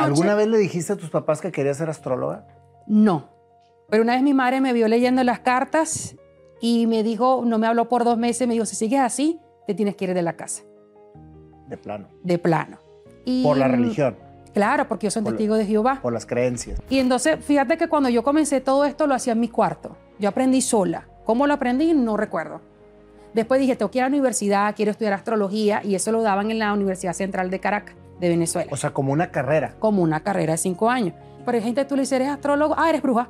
¿Alguna vez le dijiste a tus papás que querías ser astróloga? No. Pero una vez mi madre me vio leyendo las cartas y me dijo, no me habló por dos meses, me dijo, si sigues así, te tienes que ir de la casa. De plano. De plano. Y, por la religión. Claro, porque yo soy testigo de Jehová. Por las creencias. Y entonces, fíjate que cuando yo comencé todo esto, lo hacía en mi cuarto. Yo aprendí sola. ¿Cómo lo aprendí? No recuerdo. Después dije, tengo que ir a la universidad, quiero estudiar astrología, y eso lo daban en la Universidad Central de Caracas, de Venezuela. O sea, como una carrera. Como una carrera de cinco años. Pero hay gente, tú le dices, eres astrólogo, ah, eres bruja.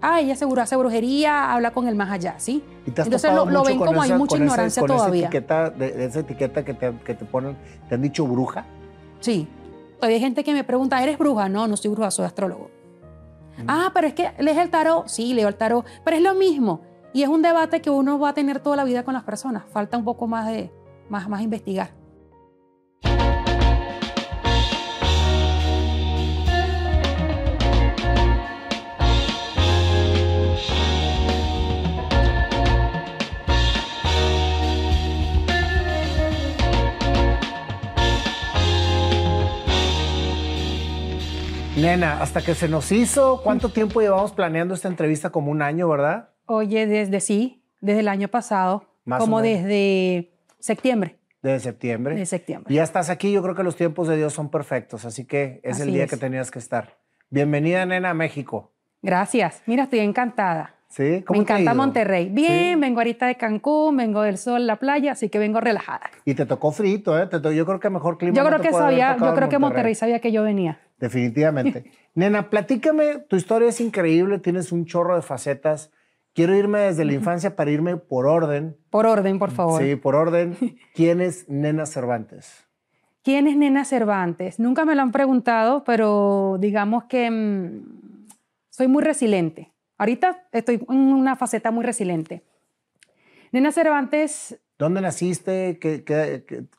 Ah, ella seguro hace brujería, habla con el más allá, ¿sí? Entonces lo, ven como hay mucha ignorancia todavía. Esa etiqueta, de, esa etiqueta que te, que te ponen, ¿te han dicho bruja? Sí. Todavía hay gente que me pregunta, ¿eres bruja? No, no soy bruja, soy astrólogo. Mm. Ah, pero es que lees el tarot. Sí, leo el tarot. Pero es lo mismo. Y es un debate que uno va a tener toda la vida con las personas. Falta un poco más de más, más investigar. Nena, hasta que se nos hizo, ¿cuánto tiempo llevamos planeando esta entrevista? Como un año, ¿verdad? Oye, desde sí, desde el año pasado, como desde septiembre. Desde septiembre. De septiembre. Ya estás aquí, yo creo que los tiempos de Dios son perfectos, así que es el día que tenías que estar. Bienvenida, nena, a México. Gracias. Mira, estoy encantada. ¿Sí? ¿Cómo Me encanta Monterrey. Bien, vengo ahorita de Cancún, vengo del sol, la playa, así que vengo relajada. Y te tocó frito, ¿eh? yo creo que mejor clima. Yo creo que sabía, yo creo que Monterrey sabía que yo venía. Definitivamente. Nena, platícame, tu historia es increíble, tienes un chorro de facetas. Quiero irme desde la infancia para irme por orden. Por orden, por favor. Sí, por orden. ¿Quién es Nena Cervantes? ¿Quién es Nena Cervantes? Nunca me lo han preguntado, pero digamos que mm, soy muy resiliente. Ahorita estoy en una faceta muy resiliente. Nena Cervantes... ¿Dónde naciste?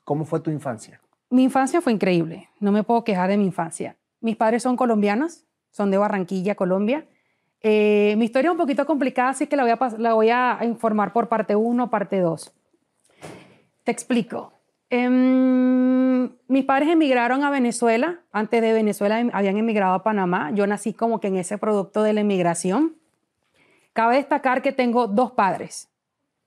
cómo fue tu infancia? Mi infancia fue increíble. No me puedo quejar de mi infancia. Mis padres son colombianos, son de Barranquilla, Colombia. Eh, mi historia es un poquito complicada, así que la voy a, la voy a informar por parte 1, parte 2. Te explico. Em, mis padres emigraron a Venezuela. Antes de Venezuela em, habían emigrado a Panamá. Yo nací como que en ese producto de la emigración. Cabe destacar que tengo dos padres.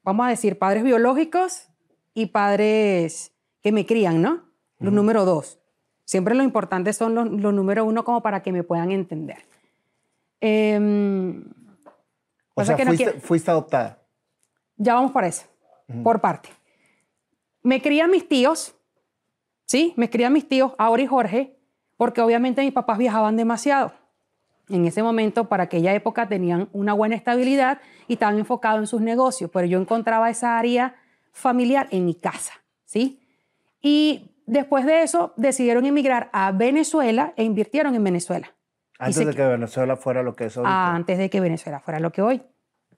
Vamos a decir, padres biológicos y padres que me crían, ¿no? Los número dos. Siempre lo importante son los, los número uno como para que me puedan entender. Em, o sea, fuiste, adoptada. Ya vamos por eso, por parte. Me crían mis tíos, ¿sí? Me crían mis tíos, Aura y Jorge, porque obviamente mis papás viajaban demasiado. En ese momento, para aquella época, tenían una buena estabilidad y estaban enfocados en sus negocios, pero yo encontraba esa área familiar en mi casa, ¿sí? Y Después de eso, decidieron emigrar a Venezuela e invirtieron en Venezuela. Antes de que Venezuela fuera lo que es hoy. Antes de que Venezuela fuera lo que hoy.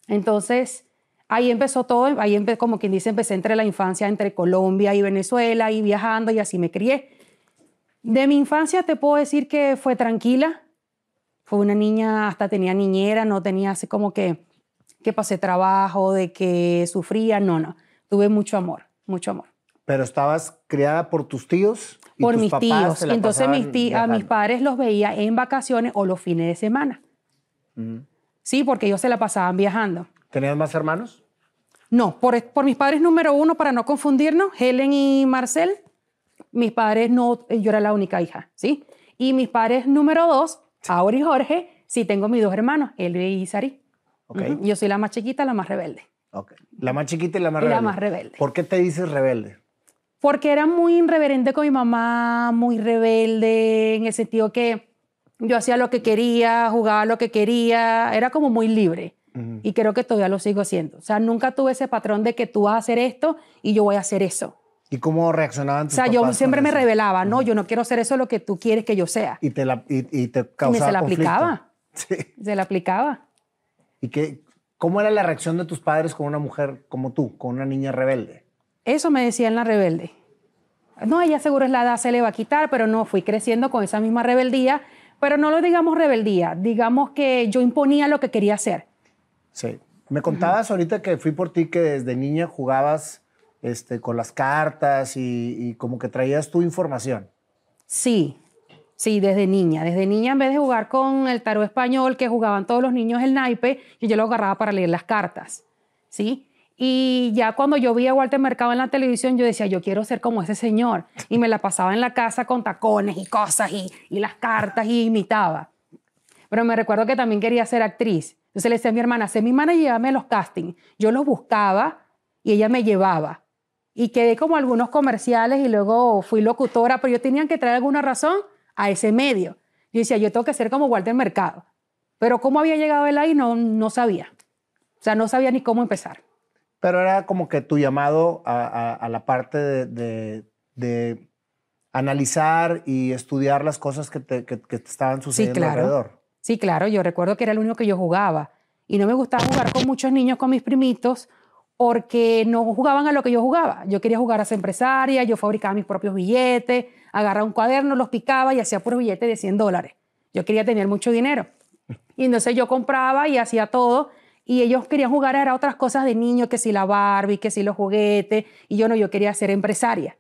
Entonces, ahí empezó todo, ahí empezó, como quien dice, empecé entre la infancia entre Colombia y Venezuela y viajando y así me crié. De mi infancia te puedo decir que fue tranquila. Fue una niña, hasta tenía niñera, no tenía así como que, que pasé trabajo, de que sufría, no, no. Tuve mucho amor, mucho amor. Pero estabas criada por tus tíos. Y por mis tíos. Entonces mis a mis padres los veía en vacaciones o los fines de semana. Sí, porque ellos se la pasaban viajando. ¿Tenías más hermanos? No, por, por mis padres número uno, para no confundirnos, Helen y Marcel, mis padres no, yo era la única hija, ¿sí? Y mis padres número dos, Aura y Jorge, sí tengo mis dos hermanos, él y Sari. Okay. Yo soy la más chiquita, la más rebelde. Okay. La más chiquita y la más rebelde. la más rebelde. ¿Por qué te dices rebelde? Porque era muy irreverente con mi mamá, muy rebelde, en el sentido que yo hacía lo que quería, jugaba lo que quería, era como muy libre. Y creo que todavía lo sigo haciendo. O sea, nunca tuve ese patrón de que tú vas a hacer esto y yo voy a hacer eso. ¿Y cómo reaccionaban tus O sea, yo siempre me revelaba, no, yo no quiero hacer eso lo que tú quieres que yo sea. Y te, la, y, te causaba y se la aplicaba. Sí. Se la aplicaba. ¿Y qué, cómo era la reacción de tus padres con una mujer como tú, con una niña rebelde? Eso me decía en la rebelde. No, ella seguro es la edad, se le va a quitar, pero no, fui creciendo con esa misma rebeldía, pero no lo digamos rebeldía, digamos que yo imponía lo que quería hacer. Sí. Me contabas ahorita que fui por ti que desde niña jugabas este, con las cartas y, como que traías tu información. Sí, Sí, desde niña. Desde niña, en vez de jugar con el tarot español que jugaban todos los niños el naipe, yo, yo lo agarraba para leer las cartas. ¿Sí? Y ya cuando yo vi a Walter Mercado en la televisión, yo decía, yo quiero ser como ese señor. Y me la pasaba en la casa con tacones y cosas y, y las cartas y imitaba. Pero me recuerdo que también quería ser actriz. Entonces le decía a mi hermana, sé mi hermana y llévame los castings. Yo los buscaba y ella me llevaba. Y quedé como algunos comerciales y luego fui locutora, pero yo tenía que traer alguna razón a ese medio. Yo decía, yo tengo que ser como Walter Mercado. Pero cómo había llegado él ahí no, no sabía. O sea, no sabía ni cómo empezar. Pero era como que tu llamado a, a, la parte de, de, de, analizar y estudiar las cosas que te, que, que te estaban sucediendo sí, claro. alrededor. Sí, claro. Yo recuerdo que era el único que yo jugaba. Y no me gustaba jugar con muchos niños, con mis primitos, porque no jugaban a lo que yo jugaba. Yo quería jugar a ser empresaria, yo fabricaba mis propios billetes, agarraba un cuaderno, los picaba y hacía puros billetes de 100 dólares. Yo quería tener mucho dinero. Y entonces yo compraba y hacía todo y ellos querían jugar a otras cosas de niños, que si la Barbie, que si los juguetes, y yo no, yo quería ser empresaria.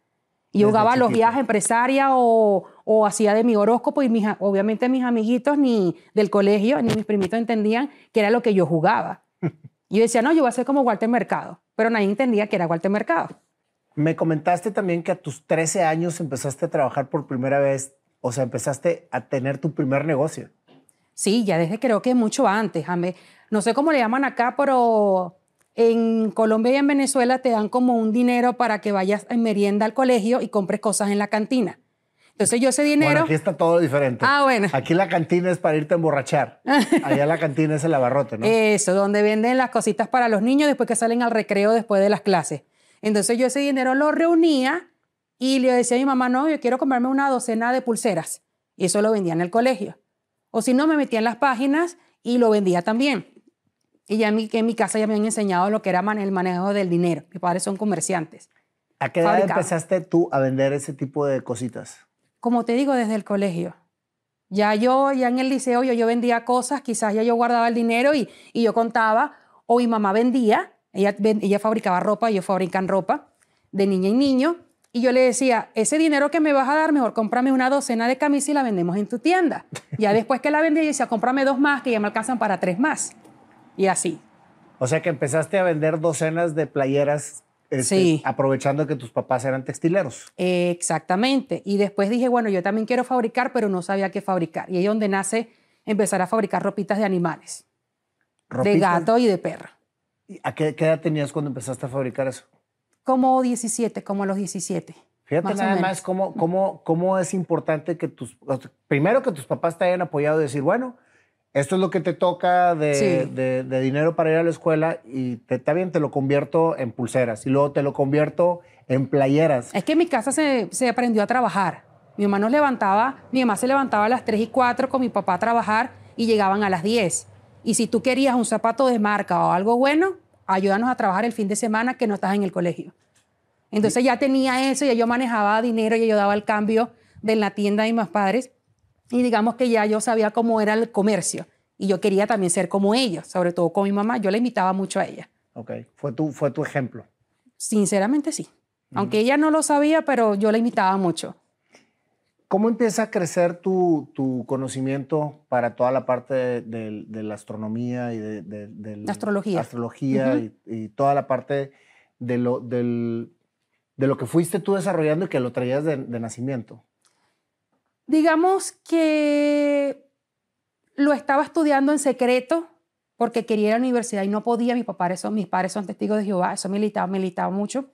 Y jugaba los viajes empresaria o, o, hacía de mi horóscopo y mis, obviamente mis amiguitos ni del colegio ni mis primitos entendían que era lo que yo jugaba. Y yo decía, no, yo voy a ser como Walter Mercado, pero nadie entendía que era Walter Mercado. Me comentaste también que a tus 13 años empezaste a trabajar por primera vez, o sea, empezaste a tener tu primer negocio. Sí, ya desde creo que mucho antes. No sé cómo le llaman acá, pero en Colombia y en Venezuela te dan como un dinero para que vayas en merienda al colegio y compres cosas en la cantina. Entonces yo ese dinero... Bueno, aquí está todo diferente. Ah, bueno. Aquí la cantina es para irte a emborrachar. Allá la cantina es el abarrote, ¿no? Eso, donde venden las cositas para los niños después que salen al recreo después de las clases. Entonces yo ese dinero lo reunía y le decía a mi mamá, no, yo quiero comprarme una docena de pulseras. Y eso lo vendía en el colegio. O si no, me metía en las páginas y lo vendía también. Y ya en mi, en mi casa ya me han enseñado lo que era el manejo del dinero. Mis padres son comerciantes. ¿A qué edad empezaste tú a vender ese tipo de cositas? Como te digo, desde el colegio. Ya yo, ya en el liceo, yo, yo vendía cosas, quizás ya yo guardaba el dinero y, y yo contaba, o mi mamá vendía, ella, ella fabricaba ropa, yo fabrican ropa de niña y niño, y yo le decía, ese dinero que me vas a dar, mejor cómprame una docena de camisas y la vendemos en tu tienda. Ya después que la vendí, yo decía, cómprame dos más, que ya me alcanzan para tres más. Y así. O sea que empezaste a vender docenas de playeras este, Sí. aprovechando que tus papás eran textileros. Exactamente. Y después dije, bueno, yo también quiero fabricar, pero no sabía qué fabricar. Y ahí es donde nace empezar a fabricar ropitas de animales, de Ropitas. gato y de perro. ¿Y ¿A qué, qué edad tenías cuando empezaste a fabricar eso? Como 17, como a los 17. Fíjate más nada más cómo, cómo, cómo es importante que tus, primero que tus papás te hayan apoyado y decir, bueno, esto es lo que te toca de, Sí. de- de dinero para ir a la escuela y te, está bien, te lo convierto en pulseras y luego te lo convierto en playeras. Es que en mi casa se, se aprendió a trabajar. Mi mamá nos levantaba, mi mamá se levantaba a las 3 y 4 con mi papá a trabajar y llegaban a las 10. Y si tú querías un zapato de marca o algo bueno, ayúdanos a trabajar el fin de semana que no estás en el colegio. Entonces ya tenía eso, ya yo manejaba dinero, ya yo daba el cambio de la tienda de mis padres y digamos que ya yo sabía cómo era el comercio y yo quería también ser como ellos, sobre todo con mi mamá, yo la invitaba mucho a ella. Ok, fue tu, fue tu ejemplo. Sinceramente sí. Aunque ella no lo sabía, pero yo la invitaba mucho. ¿Cómo empieza a crecer tu, tu conocimiento para toda la parte de, de- de la astronomía y de, de- del- Astrología. astrología Ujú. y, y toda la parte de lo, del- de lo que fuiste tú desarrollando y que lo traías de nacimiento? Digamos que lo estaba estudiando en secreto porque quería ir a la universidad y no podía. Mis papás son, mis padres son testigos de Jehová. Eso me limitaba, me limitaba mucho.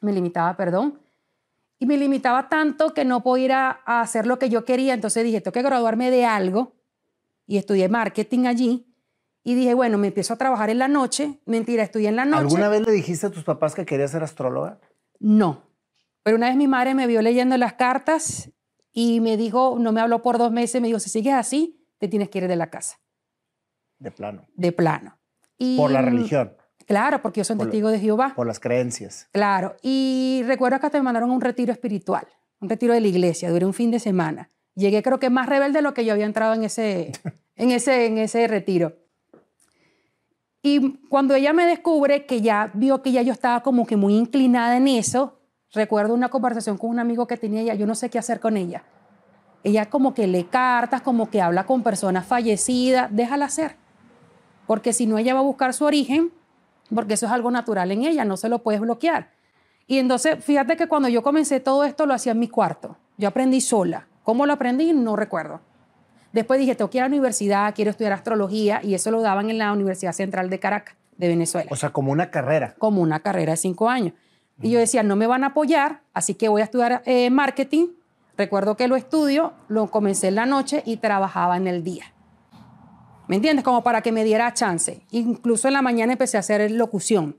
Me limitaba, perdón. Y me limitaba tanto que no podía ir a, a hacer lo que yo quería. Entonces dije, tengo que graduarme de algo. Y estudié marketing allí. Y dije, bueno, me empiezo a trabajar en la noche. Mentira, estudié en la noche. ¿Alguna vez le dijiste a tus papás que querías ser astróloga? No. Pero una vez mi madre me vio leyendo las cartas y me dijo, no me habló por dos meses, me dijo, si sigues así, te tienes que ir de la casa, De plano. de plano. Y, Por la religión, Claro, porque yo soy Por la- testigo de Jehová. por las creencias. Claro. Y recuerdo que hasta me mandaron a un retiro espiritual, un retiro de la iglesia, duré un fin de semana. Llegué creo que más rebelde de lo que yo había entrado en ese, en ese, en ese retiro. Y cuando ella me descubre que ya vio que ya yo estaba como que muy inclinada en eso, recuerdo una conversación con un amigo que tenía ella, yo no sé qué hacer con ella. Ella como que lee cartas, como que habla con personas fallecidas, déjala hacer. Porque si no, ella va a buscar su origen, porque eso es algo natural en ella, no se lo puedes bloquear. Y entonces, fíjate que cuando yo comencé todo esto, lo hacía en mi cuarto. Yo aprendí sola. ¿Cómo lo aprendí? No recuerdo. Después dije, tengo que ir a la universidad, quiero estudiar astrología, y eso lo daban en la Universidad Central de Caracas, de Venezuela. O sea, como una carrera. Como una carrera de cinco años. Y yo decía, no me van a apoyar, así que voy a estudiar eh, marketing. Recuerdo que lo estudio, lo comencé en la noche y trabajaba en el día. ¿Me entiendes? Como para que me diera chance. Incluso en la mañana empecé a hacer locución.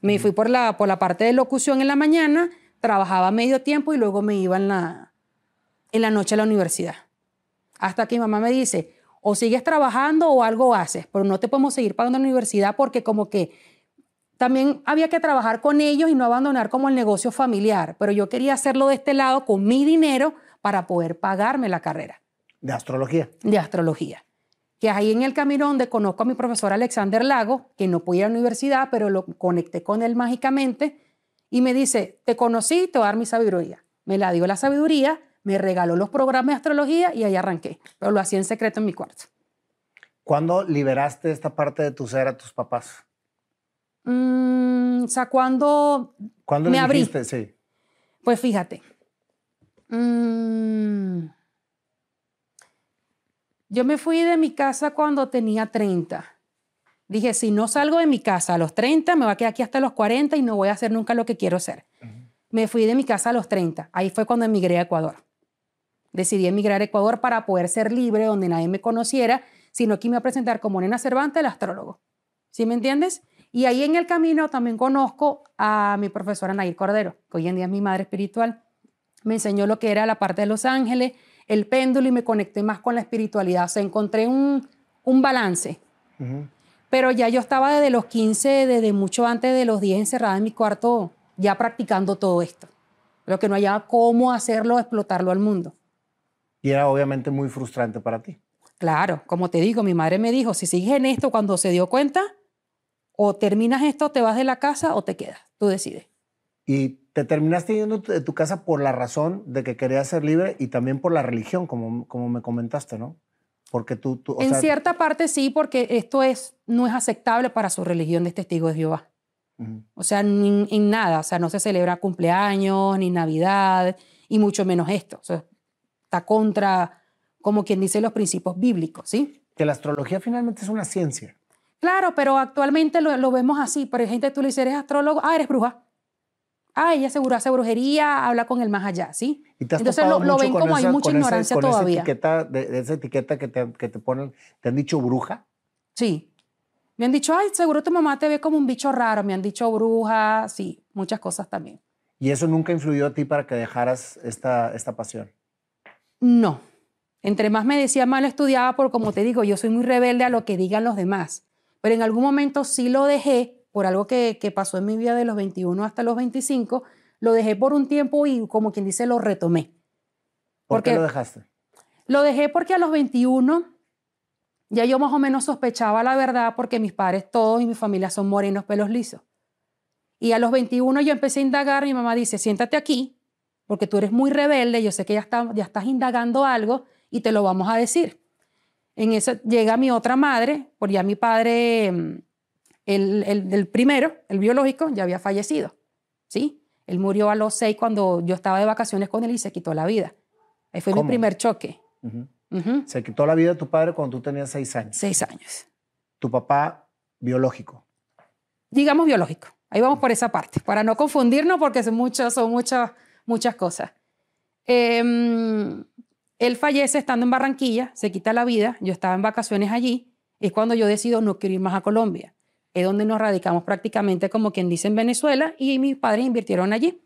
Me fui por la, por la parte de locución en la mañana, trabajaba medio tiempo y luego me iba en la, en la noche a la universidad. Hasta que mi mamá me dice, o sigues trabajando o algo haces, pero no te podemos seguir pagando la universidad porque como que también había que trabajar con ellos y no abandonar como el negocio familiar, pero yo quería hacerlo de este lado con mi dinero para poder pagarme la carrera. De astrología. De astrología. Que ahí en el camino donde conozco a mi profesor Alexander Lago, que no pude ir a la universidad, pero lo conecté con él mágicamente, y me dice, te conocí, te voy a dar mi sabiduría. Me la dio la sabiduría, me regaló los programas de astrología y ahí arranqué, pero lo hacía en secreto en mi cuarto. ¿Cuándo liberaste esta parte de tu ser a tus papás? Mm, o sea, cuando ¿Cuándo me abrí. dijiste? Sí. Pues fíjate. Mm, yo me fui de mi casa cuando tenía 30. Dije, si no salgo de mi casa a los 30, me voy a quedar aquí hasta los 40 y no voy a hacer nunca lo que quiero hacer. Me fui de mi casa a los 30. Ahí fue cuando emigré a Ecuador. Decidí emigrar a Ecuador para poder ser libre, donde nadie me conociera, sino que me iba a presentar como Nena Cervantes, el astrólogo. ¿Sí me entiendes? Y ahí en el camino también conozco a mi profesora Nair Cordero, que hoy en día es mi madre espiritual. Me enseñó lo que era la parte de los ángeles, el péndulo y me conecté más con la espiritualidad. O sea, encontré un, un balance. Pero ya yo estaba desde los 15, desde mucho antes de los 10 encerrada en mi cuarto, ya practicando todo esto. Lo que no hallaba cómo hacerlo, explotarlo al mundo. Y era obviamente muy frustrante para ti. Claro, como te digo, mi madre me dijo, si sigues en esto cuando se dio cuenta, o terminas esto, te vas de la casa o te quedas. Tú decides. Y te terminaste yendo de tu casa por la razón de que querías ser libre y también por la religión, como, como me comentaste, ¿no? Porque tú, tú o en sea, cierta parte sí, porque esto es, no es aceptable para su religión de testigos de Jehová. O sea, en nada. O sea, no se celebra cumpleaños, ni Navidad, y mucho menos esto. O sea, está contra, como quien dice, los principios bíblicos, ¿sí? que la astrología finalmente es una ciencia. Claro, pero actualmente lo, lo vemos así. Por ejemplo, tú le dices, eres astrólogo, ah, eres bruja. Ah, ella seguro hace brujería, habla con el más allá, ¿sí? Y te has Entonces lo, lo ven con como hay esa- mucha con esa- ignorancia con esa todavía. etiqueta, de, de esa etiqueta que te, que te ponen, te han dicho bruja. Sí. Me han dicho, ay, seguro tu mamá te ve como un bicho raro. Me han dicho bruja, sí, muchas cosas también. Y eso nunca influyó a ti para que dejaras esta, esta pasión. No. Entre más me decía, lo estudiaba, por como te digo, yo soy muy rebelde a lo que digan los demás. Pero en algún momento sí lo dejé por algo que, que pasó en mi vida de los 21 hasta los 25. Lo dejé por un tiempo y, como quien dice, lo retomé. ¿Por qué Porque- lo dejaste? Lo dejé porque a los 21 ya yo más o menos sospechaba la verdad porque mis padres todos y mi familia son morenos, pelos lisos. Y a los 21 yo empecé a indagar, mi mamá dice, siéntate aquí porque tú eres muy rebelde, yo sé que ya, está- ya estás indagando algo y te lo vamos a decir. En eso llega mi otra madre, porque ya mi padre, mm, el, el, el primero, el biológico, ya había fallecido. ¿sí? Él murió a los seis cuando yo estaba de vacaciones con él y se quitó la vida. Ahí fue ¿Cómo? mi primer choque. Se quitó la vida de tu padre cuando tú tenías seis años. Seis años. Tu papá biológico. Digamos biológico. Ahí vamos por esa parte, para no confundirnos porque son muchas, son muchas, muchas cosas. Em, él fallece estando en Barranquilla, se quita la vida, yo estaba en vacaciones allí, es cuando yo decido no quiero ir más a Colombia. Es donde nos radicamos prácticamente como quien dice en Venezuela y mis padres invirtieron allí.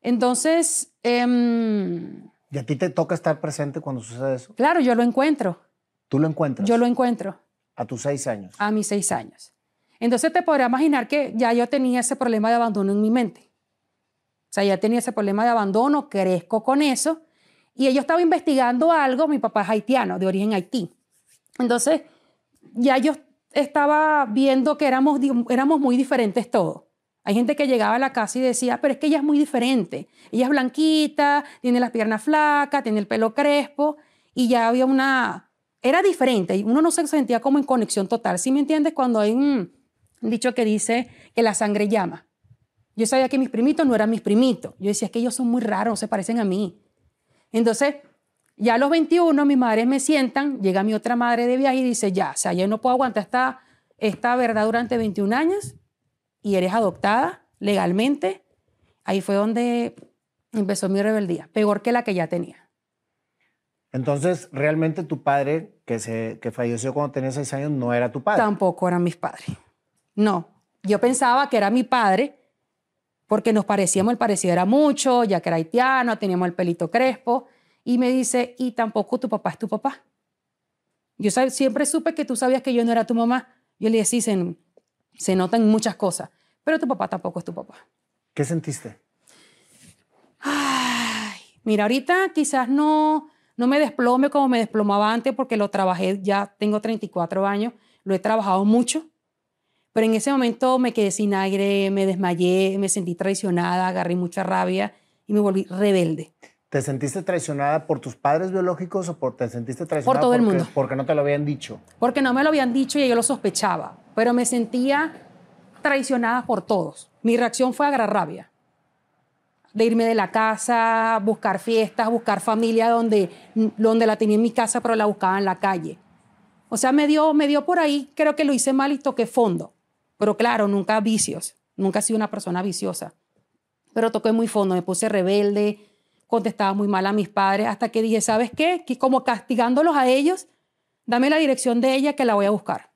Entonces, em, Y a ti te toca estar presente cuando sucede eso. claro, yo lo encuentro, Tú lo encuentras yo lo encuentro. a tus seis años. a mis seis años. Entonces te podrás imaginar que ya yo tenía ese problema de abandono en mi mente. O sea, ya tenía ese problema de abandono, crezco con eso. Y yo estaba investigando algo, mi papá es haitiano, de origen haití. Entonces, ya yo estaba viendo que éramos, éramos muy diferentes todos. Hay gente que llegaba a la casa y decía, pero es que ella es muy diferente. Ella es blanquita, tiene las piernas flacas, tiene el pelo crespo y ya había una... Era diferente. Uno no se sentía como en conexión total. ¿Sí me entiendes? Cuando hay un dicho que dice que la sangre llama. Yo sabía que mis primitos no eran mis primitos. Yo decía, es que ellos son muy raros, se parecen a mí. Entonces, ya a los 21, mis madres me sientan, llega mi otra madre de viaje y dice, ya, o sea, yo no puedo aguantar esta, esta verdad durante 21 años y eres adoptada legalmente. Ahí fue donde empezó mi rebeldía, peor que la que ya tenía. Entonces, realmente tu padre, que, se, que falleció cuando tenía seis años, no era tu padre. Tampoco eran mis padres. No, yo pensaba que era mi padre porque nos parecíamos, el parecido era mucho, ya que era haitiano, teníamos el pelito crespo, y me dice, y tampoco tu papá es tu papá. Yo siempre supe que tú sabías que yo no era tu mamá. Yo le dije, sí, se, se notan muchas cosas, pero tu papá tampoco es tu papá. ¿Qué sentiste? Ay, mira, ahorita quizás no, no me desplome como me desplomaba antes porque lo trabajé, ya tengo 34 años, lo he trabajado mucho, pero en ese momento me quedé sin aire, me desmayé, me sentí traicionada, agarré mucha rabia y me volví rebelde. ¿Te sentiste traicionada por tus padres biológicos o por te sentiste traicionada por todo porque, el mundo? porque no te lo habían dicho? Porque no me lo habían dicho y yo lo sospechaba, pero me sentía traicionada por todos. Mi reacción fue agarrar rabia. De irme de la casa, buscar fiestas, buscar familia donde, donde la tenía en mi casa, pero la buscaba en la calle. O sea, me dio, me dio por ahí, creo que lo hice mal y toqué fondo. Pero claro, nunca vicios. Nunca he sido una persona viciosa. Pero toqué muy fondo, me puse rebelde, contestaba muy mal a mis padres, hasta que dije, ¿sabes qué? Que como castigándolos a ellos, dame la dirección de ella que la voy a buscar.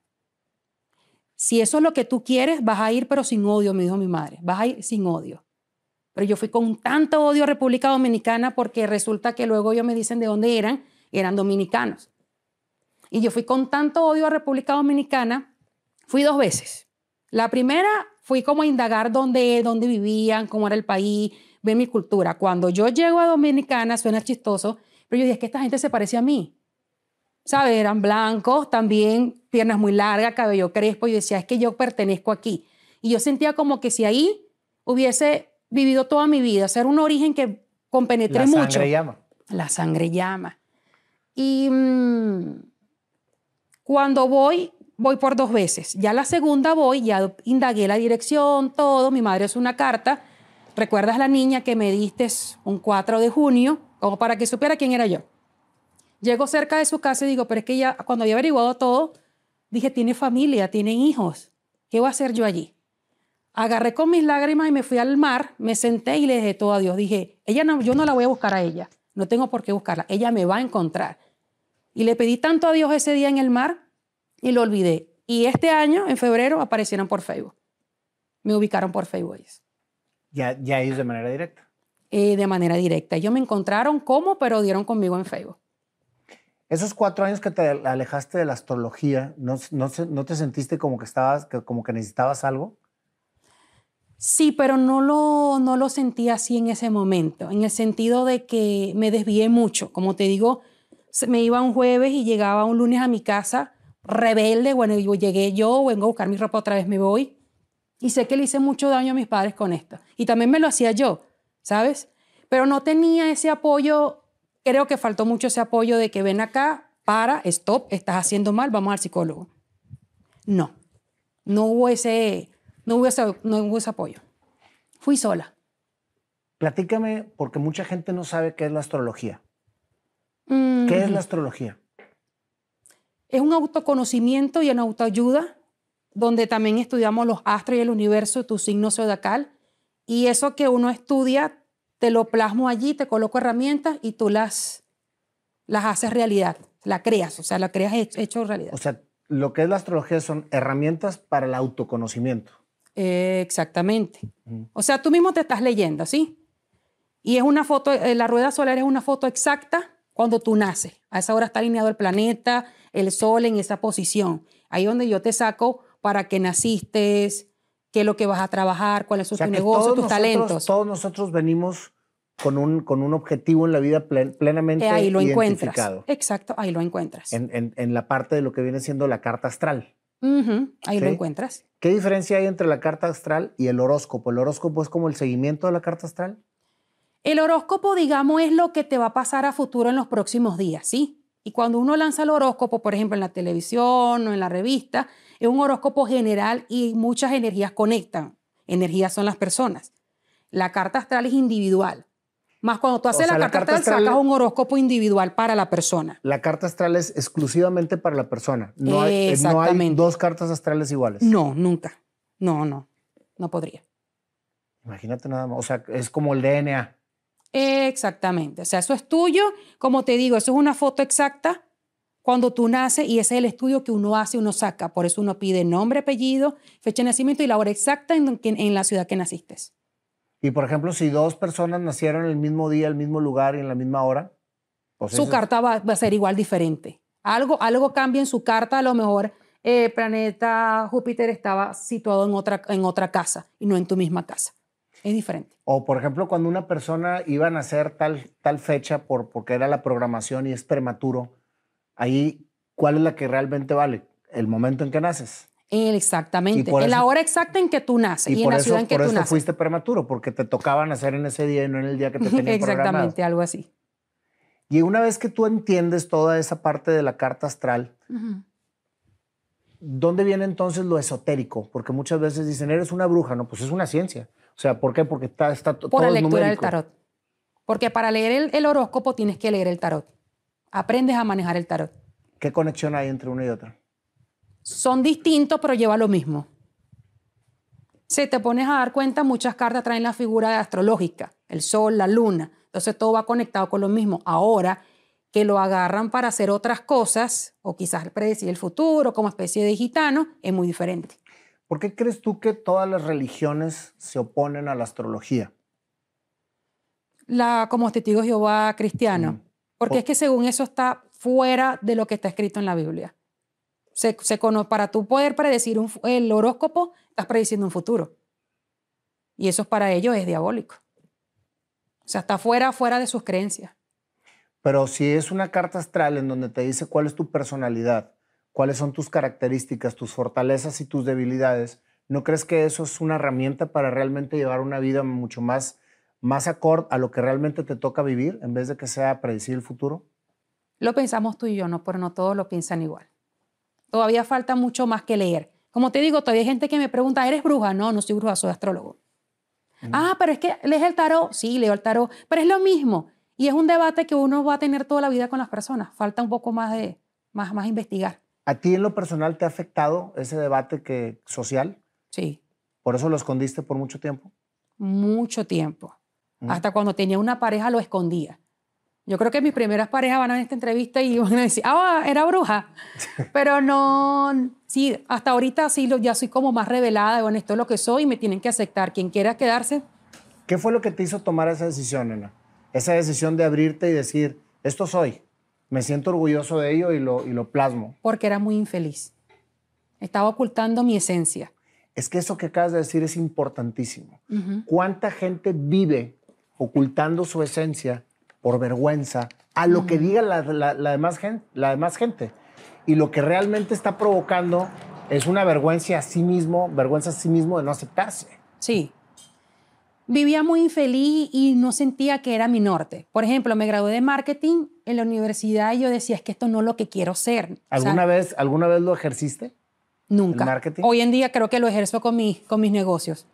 Si eso es lo que tú quieres, vas a ir, pero sin odio, me dijo mi madre. Vas a ir sin odio. Pero yo fui con tanto odio a República Dominicana porque resulta que luego ellos me dicen de dónde eran, eran dominicanos. Y yo fui con tanto odio a República Dominicana, fui dos veces. La primera fui como a indagar dónde, dónde vivían, cómo era el país, ver mi cultura. Cuando yo llego a Dominicana, suena chistoso, pero yo dije, es que esta gente se parece a mí. ¿Sabes? Eran blancos, también piernas muy largas, cabello crespo. Y yo decía, es que yo pertenezco aquí. Y yo sentía como que si ahí hubiese vivido toda mi vida, ser un origen que compenetre mucho. La sangre llama. La sangre llama. Y mmm, cuando voy, voy por dos veces. Ya la segunda voy, ya indagué la dirección, todo. Mi madre es una carta. ¿Recuerdas la niña que me diste un 4 de junio? Como para que supiera quién era yo. Llego cerca de su casa y digo, pero es que ya cuando había averiguado todo, dije, tiene familia, tiene hijos. ¿Qué voy a hacer yo allí? Agarré con mis lágrimas y me fui al mar, me senté y le dije todo a Dios. Dije, ella no, yo no la voy a buscar a ella, no tengo por qué buscarla, ella me va a encontrar. Y le pedí tanto a Dios ese día en el mar y lo olvidé. Y este año, en febrero, aparecieron por Facebook. Me ubicaron por Facebook Ya, ya ellos de manera directa. Eh, de manera directa. Ellos me encontraron como, pero dieron conmigo en Facebook. Esos cuatro años que te alejaste de la astrología, ¿no, no, no te sentiste como que, estabas, que, como que necesitabas algo? Sí, pero no lo, no lo sentí así en ese momento, en el sentido de que me desvié mucho. Como te digo, me iba un jueves y llegaba un lunes a mi casa rebelde. Bueno, digo, llegué yo, vengo a buscar mi ropa otra vez, me voy. Y sé que le hice mucho daño a mis padres con esto. Y también me lo hacía yo, ¿sabes? Pero no tenía ese apoyo creo que faltó mucho ese apoyo de que ven acá, para, stop, estás haciendo mal, vamos al psicólogo. No, no hubo ese, no hubo ese, no hubo ese apoyo. Fui sola. Platícame, porque mucha gente no sabe qué es la astrología. ¿Qué es la astrología? Es un autoconocimiento y una autoayuda, donde también estudiamos los astros y el universo, tu signo zodiacal, y eso que uno estudia te lo plasmo allí, te coloco herramientas y tú las, las haces realidad, la creas, o sea, la creas hecho realidad. O sea, lo que es la astrología son herramientas para el autoconocimiento. exactamente. O sea, tú mismo te estás leyendo, ¿sí? Y es una foto, eh, la rueda solar es una foto exacta cuando tú naces. A esa hora está alineado el planeta, el sol en esa posición. Ahí donde yo te saco para que naciste, qué es lo que vas a trabajar, cuáles son tus negocios, tus talentos. Todos nosotros venimos con un, con un objetivo en la vida plenamente eh, ahí lo identificado. encuentras. Exacto, ahí lo encuentras. En, en, en, la parte de lo que viene siendo la carta astral. Ahí lo encuentras. ¿Qué diferencia hay entre la carta astral y el horóscopo? ¿El horóscopo es como el seguimiento de la carta astral? El horóscopo, digamos, es lo que te va a pasar a futuro en los próximos días, ¿sí? Y cuando uno lanza el horóscopo, por ejemplo, en la televisión o en la revista, es un horóscopo general y muchas energías conectan. Energías son las personas. La carta astral es individual. Más cuando tú haces sea, la, la carta, astral, astral- sacas un horóscopo individual para la persona. La carta astral es exclusivamente para la persona. No hay, eh, no hay dos cartas astrales iguales. No, nunca. No, no. No podría. Imagínate nada más. O sea, es como el DNA. Exactamente. O sea, eso es tuyo. Como te digo, eso es una foto exacta cuando tú naces y ese es el estudio que uno hace, uno saca. Por eso uno pide nombre, apellido, fecha de nacimiento y la hora exacta en, en la ciudad que naciste. Y por ejemplo, si dos personas nacieron el mismo día, el mismo lugar y en la misma hora, pues Su eso- carta va, va a ser igual diferente. Algo, algo cambia en su carta, a lo mejor eh, planeta Júpiter estaba situado en otra, en otra casa y no en tu misma casa. Es diferente. O por ejemplo, cuando una persona iba a nacer tal, tal fecha por, porque era la programación y es prematuro, ahí, ¿cuál es la que realmente vale? El momento en que naces. Exactamente. Por en la eso- hora exacta en que tú naces y, Y en por la eso, ciudad en que por tú eso naces. fuiste prematuro, porque te tocaba nacer en ese día y no en el día que te tenían programado. Exactamente, algo así. Y una vez que tú entiendes toda esa parte de la carta astral, Ujú. ¿dónde viene entonces lo esotérico? Porque muchas veces dicen, eres una bruja. No, pues es una ciencia. O sea, ¿por qué? Porque está, está Por todo la lectura del tarot. Porque para leer el, el horóscopo tienes que leer el tarot. Aprendes a manejar el tarot. ¿Qué conexión hay entre una y otra? Son distintos, pero lleva lo mismo. Si te pones a dar cuenta, muchas cartas traen la figura astrológica, el sol, la luna. Entonces todo va conectado con lo mismo. Ahora que lo agarran para hacer otras cosas, o quizás predecir el futuro como especie de gitano, es muy diferente. ¿Por qué crees tú que todas las religiones se oponen a la astrología? La, como testigo de Jehová cristiano. Mm. Porque Por- es que según eso está fuera de lo que está escrito en la Biblia. Se, para tú poder predecir un el horóscopo, estás prediciendo un futuro. Y eso para ellos es diabólico. O sea, está fuera, fuera de sus creencias. Pero si es una carta astral en donde te dice cuál es tu personalidad, cuáles son tus características, tus fortalezas y tus debilidades, ¿no crees que eso es una herramienta para realmente llevar una vida mucho más, más acorde a lo que realmente te toca vivir en vez de que sea predecir el futuro? Lo pensamos tú y yo, no, pero no todos lo piensan igual. Todavía falta mucho más que leer. Como te digo, todavía hay gente que me pregunta, ¿eres bruja? No, no soy bruja, soy astrólogo. Ah, pero es que lees el tarot. Sí, leo el tarot, pero es lo mismo. Y es un debate que uno va a tener toda la vida con las personas. Falta un poco más de, más, más investigar. ¿A ti en lo personal te ha afectado ese debate que, social? Sí, ¿Por eso lo escondiste por mucho tiempo? mucho tiempo. Mm. Hasta cuando tenía una pareja lo escondía. Yo creo que mis primeras parejas van a ver esta entrevista y van a decir, ah, era bruja. Pero no, sí, hasta ahorita sí, lo- ya soy como más revelada, bueno, esto es lo que soy y me tienen que aceptar. Quien quiera quedarse, ¿Qué fue lo que te hizo tomar esa decisión, Nena? Esa decisión de abrirte y decir, esto soy, me siento orgulloso de ello y lo, y lo plasmo. porque era muy infeliz. Estaba ocultando mi esencia. Es que eso que acabas de decir es importantísimo. ¿Cuánta gente vive ocultando su esencia por vergüenza a lo que diga la, la- la demás gen- la demás gente? Y lo que realmente está provocando es una vergüenza a sí mismo, vergüenza a sí mismo de no aceptarse. Sí. Vivía muy infeliz y no sentía que era mi norte. Por ejemplo, me gradué de marketing en la universidad y yo decía, es que esto no es lo que quiero ser. O sea, ¿Alguna, vez, ¿Alguna vez lo ejerciste? Nunca. el marketing? Hoy en día creo que lo ejerzo con, mis con mis negocios.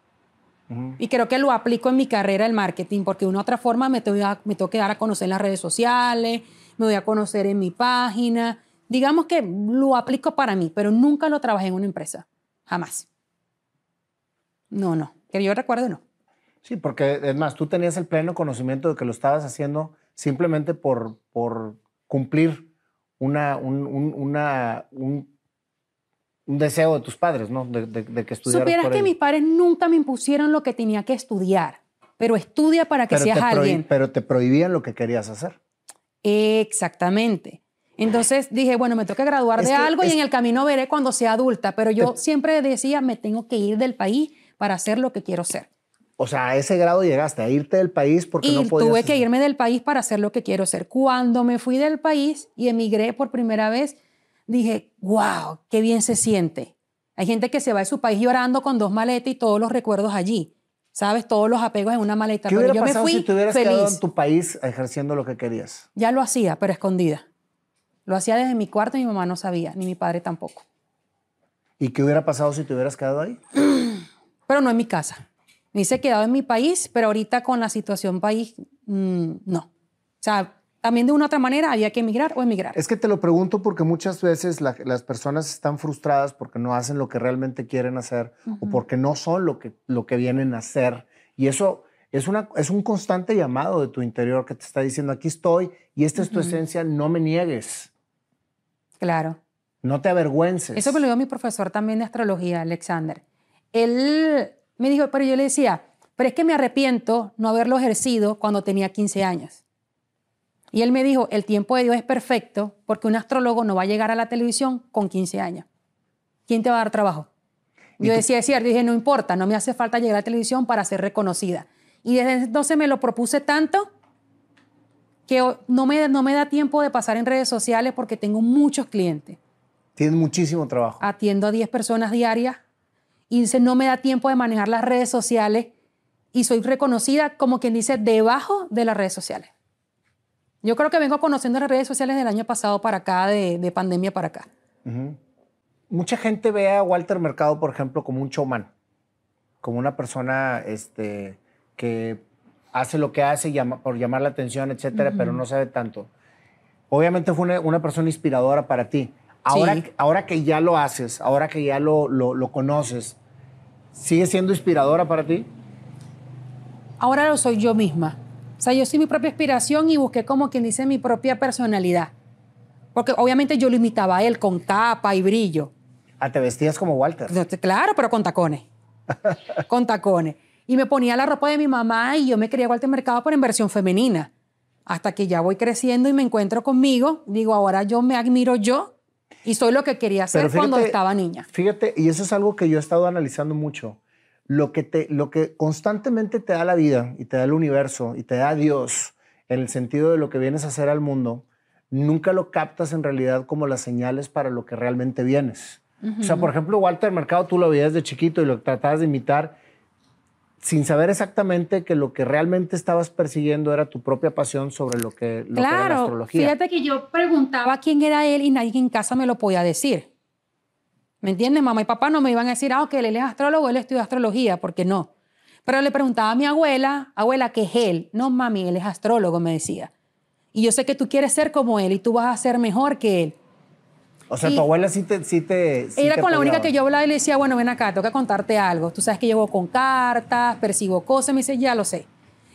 Y creo que lo aplico en mi carrera el marketing, porque de una u otra forma me tengo, me tengo que dar a conocer en las redes sociales, me voy a conocer en mi página. Digamos que lo aplico para mí, pero nunca lo trabajé en una empresa. Jamás. No, no. Que yo recuerdo, no. Sí, porque es más, tú tenías el pleno conocimiento de que lo estabas haciendo simplemente por, por cumplir una, un, un- una, un, un deseo de tus padres, ¿no? De, de- de que estudiaras Supieras por que mis padres nunca me impusieron lo que tenía que estudiar, pero estudia para que pero, seas alguien. pero te prohibían lo que querías hacer. Exactamente. Entonces dije, bueno, me tengo que graduar Es de que algo y en el camino veré cuando sea adulta, pero yo Te- siempre decía, me tengo que ir del país para hacer lo que quiero ser. O sea, a ese grado llegaste, a irte del país porque y no podías... tuve que irme del país para hacer lo que quiero ser. Cuando me fui del país y emigré por primera vez, dije, wow, qué bien se siente. Hay gente que se va de su país llorando con dos maletas y todos los recuerdos allí. ¿Sabes? Todos los apegos en una maleta. ¿Qué Pero hubiera yo me pasado fui si te hubieras feliz. quedado en tu país ejerciendo lo que querías? Ya lo hacía, pero escondida. Lo hacía desde mi cuarto y mi mamá no sabía, ni mi padre tampoco. ¿Y qué hubiera pasado si te hubieras quedado ahí? Pero no en mi casa. Me hice quedado en mi país, pero ahorita con la situación país, mm, no. O sea, también de una u otra manera había que emigrar o emigrar. Es que te lo pregunto porque muchas veces la- las personas están frustradas porque no hacen lo que realmente quieren hacer o porque no son lo que, lo que vienen a hacer. Y eso es, una, es un constante llamado de tu interior que te está diciendo, aquí estoy y esta es tu esencia, no me niegues, Claro. no te avergüences. Eso me lo dio mi profesor también de astrología, Alexander. Él me dijo, pero yo le decía, pero es que me arrepiento no haberlo ejercido cuando tenía 15 años. Y él me dijo, el tiempo de Dios es perfecto porque un astrólogo no va a llegar a la televisión con 15 años. ¿Quién te va a dar trabajo? ¿Y Yo decía, es cierto, dije, no importa, no me hace falta llegar a la televisión para ser reconocida. Y desde entonces me lo propuse tanto que no me, no me da tiempo de pasar en redes sociales porque tengo muchos clientes Tienes muchísimo trabajo. atiendo a 10 personas diarias y dice, no me da tiempo de manejar las redes sociales y soy reconocida como quien dice debajo de las redes sociales. Yo creo que vengo conociendo las redes sociales del año pasado para acá, de, de pandemia para acá. Mucha gente ve a Walter Mercado, por ejemplo, como un showman, como una persona este, que hace lo que hace llama- por llamar la atención, etcétera, pero no sabe tanto. Obviamente fue una, una persona inspiradora para ti. Ahora, Sí. ahora que ya lo haces, ahora que ya lo, lo, lo conoces, ¿sigue siendo inspiradora para ti? Ahora lo soy yo misma. O sea, yo soy mi propia inspiración y busqué como quien dice mi propia personalidad. Porque obviamente yo lo imitaba a él con capa y brillo. Ah, te vestías como Walter. Claro, pero con tacones. con tacones. Y me ponía la ropa de mi mamá y yo me quería Walter Mercado, pero en versión femenina. Hasta que ya voy creciendo y me encuentro conmigo. Digo, ahora yo me admiro yo y soy lo que quería ser Pero cuando estaba niña. Fíjate, y eso es algo que yo he estado analizando mucho. Lo que, te, lo que constantemente te da la vida y te da el universo y te da Dios en el sentido de lo que vienes a hacer al mundo, nunca lo captas en realidad como las señales para lo que realmente vienes. O sea, por ejemplo, Walter Mercado tú lo veías de chiquito y lo tratabas de imitar sin saber exactamente que lo que realmente estabas persiguiendo era tu propia pasión sobre lo que, lo que era la Claro, astrología. fíjate que yo preguntaba quién era él y nadie en casa me lo podía decir. ¿Me entiendes? Mamá y papá no me iban a decir, ah, ok, él es astrólogo, él estudia astrología, porque no. Pero le preguntaba a mi abuela, abuela, ¿qué es él? No, mami, él es astrólogo, me decía. Y yo sé que tú quieres ser como él y tú vas a ser mejor que él. O sea, y- tu abuela sí te... Sí te sí Era te con la única que yo hablaba y le decía, bueno, ven acá, tengo que contarte algo. Tú sabes que llevo con cartas, percibo cosas, me dice, ya lo sé.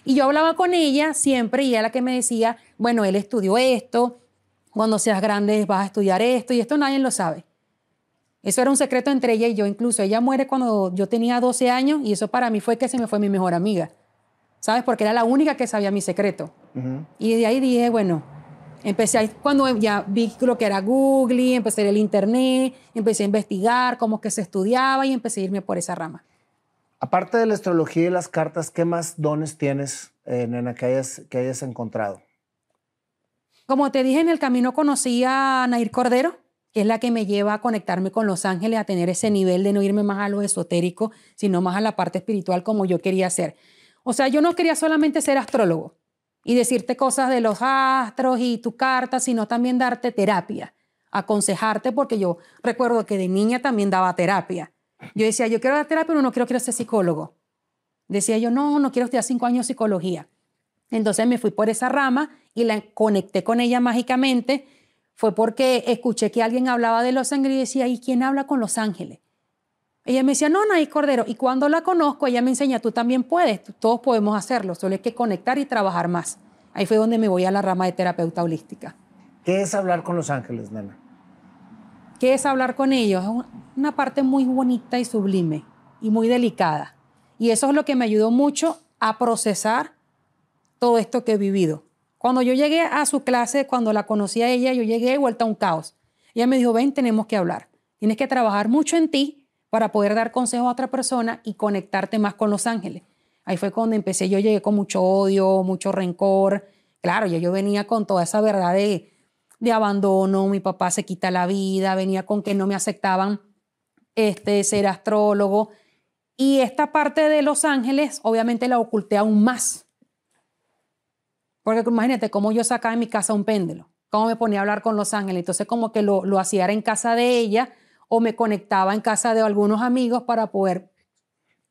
Y yo hablaba con ella siempre y ella la que me decía, bueno, él estudió esto, cuando seas grande vas a estudiar esto y esto nadie lo sabe. Eso era un secreto entre ella y yo, incluso ella muere cuando yo tenía 12 años y eso para mí fue que se me fue mi mejor amiga. ¿Sabes? Porque era la única que sabía mi secreto. Y de ahí dije, bueno, empecé a, cuando ya vi lo que era Google, empecé el internet, empecé a investigar cómo que se estudiaba y empecé a irme por esa rama. Aparte de la astrología y las cartas, ¿qué más dones tienes, eh, nena, que hayas, que hayas encontrado? Como te dije, en el camino conocí a Nair Cordero, que es la que me lleva a conectarme con los ángeles, a tener ese nivel de no irme más a lo esotérico, sino más a la parte espiritual como yo quería ser. O sea, yo no quería solamente ser astrólogo y decirte cosas de los astros y tu carta, sino también darte terapia, aconsejarte, porque yo recuerdo que de niña también daba terapia. Yo decía, yo quiero dar terapia, pero no quiero, quiero ser psicólogo. Decía yo, no, no quiero estudiar cinco años de psicología. Entonces me fui por esa rama y la conecté con ella mágicamente. Fue porque escuché que alguien hablaba de los ángeles y decía, ¿y quién habla con los ángeles? Ella me decía, no, Nay Cordero. Y cuando la conozco, ella me enseña, tú también puedes, todos podemos hacerlo, solo hay que conectar y trabajar más. Ahí fue donde me voy a la rama de terapeuta holística. ¿Qué es hablar con los ángeles, nena? ¿Qué es hablar con ellos? Es un- una parte muy bonita y sublime y muy delicada. Y eso es lo que me ayudó mucho a procesar todo esto que he vivido. Cuando yo llegué a su clase, cuando la conocí a ella, yo llegué vuelta a un caos. Ella me dijo, ven, tenemos que hablar. Tienes que trabajar mucho en ti para poder dar consejo a otra persona y conectarte más con los ángeles. Ahí fue cuando empecé, yo llegué con mucho odio, mucho rencor. Claro, ya yo venía con toda esa verdad de, de abandono, mi papá se quita la vida, venía con que no me aceptaban este, ser astrólogo. Y esta parte de Los Ángeles, obviamente la oculté aún más. Porque imagínate cómo yo sacaba en mi casa un péndulo, cómo me ponía a hablar con Los Ángeles. Entonces, como que lo, lo hacía en casa de ella o me conectaba en casa de algunos amigos para poder